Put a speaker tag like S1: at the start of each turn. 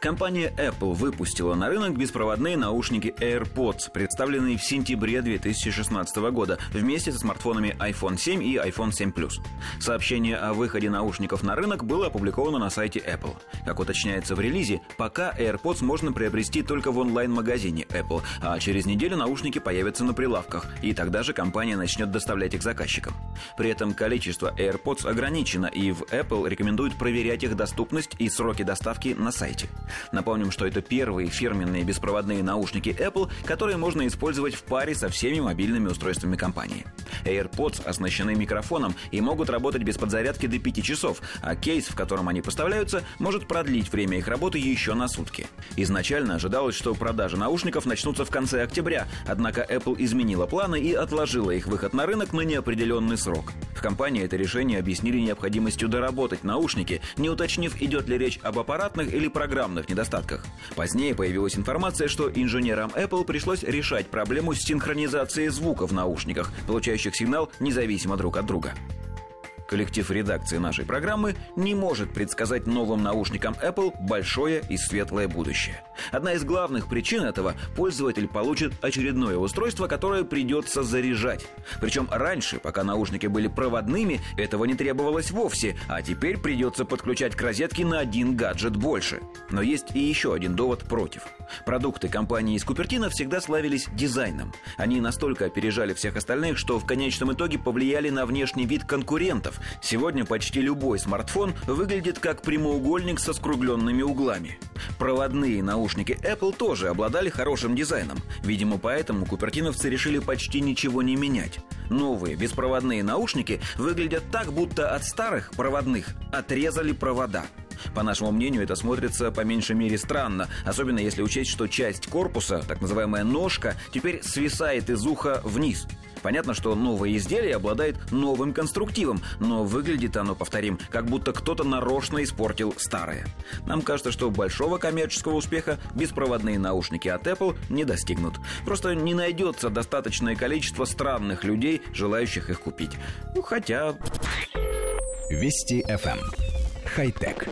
S1: Компания Apple выпустила на рынок беспроводные наушники AirPods, представленные в сентябре 2016 года вместе со смартфонами iPhone 7 и iPhone 7 Plus. Сообщение о выходе наушников на рынок было опубликовано на сайте Apple. Как уточняется в релизе, пока AirPods можно приобрести только в онлайн-магазине Apple, а через неделю наушники появятся на прилавках, и тогда же компания начнет доставлять их заказчикам. При этом количество AirPods ограничено, и в Apple рекомендуют проверять их доступность и сроки доставки на сайте. Напомним, что это первые фирменные беспроводные наушники Apple, которые можно использовать в паре со всеми мобильными устройствами компании. AirPods оснащены микрофоном и могут работать без подзарядки до 5 часов, а кейс, в котором они поставляются, может продлить время их работы еще на сутки. Изначально ожидалось, что продажи наушников начнутся в конце октября, однако Apple изменила планы и отложила их выход на рынок на неопределенный срок. В компании это решение объяснили необходимостью доработать наушники, не уточнив, идет ли речь об аппаратных или программных недостатках. Позднее появилась информация, что инженерам Apple пришлось решать проблему с синхронизацией звука в наушниках, получающих сигнал независимо друг от друга. Коллектив редакции нашей программы не может предсказать новым наушникам Apple большое и светлое будущее. Одна из главных причин этого – пользователь получит очередное устройство, которое придется заряжать. Причем раньше, пока наушники были проводными, этого не требовалось вовсе, а теперь придется подключать к розетке на один гаджет больше. Но есть и еще один довод против. Продукты компании из Купертино всегда славились дизайном. Они настолько опережали всех остальных, что в конечном итоге повлияли на внешний вид конкурентов, Сегодня почти любой смартфон выглядит как прямоугольник со скругленными углами. Проводные наушники Apple тоже обладали хорошим дизайном. Видимо, поэтому купертиновцы решили почти ничего не менять. Новые беспроводные наушники выглядят так, будто от старых проводных отрезали провода. По нашему мнению, это смотрится по меньшей мере странно, особенно если учесть, что часть корпуса, так называемая ножка, теперь свисает из уха вниз. Понятно, что новое изделие обладает новым конструктивом, но выглядит оно, повторим, как будто кто-то нарочно испортил старое. Нам кажется, что большого коммерческого успеха беспроводные наушники от Apple не достигнут. Просто не найдется достаточное количество странных людей, желающих их купить. Ну, хотя...
S2: Вести FM. Хай-тек.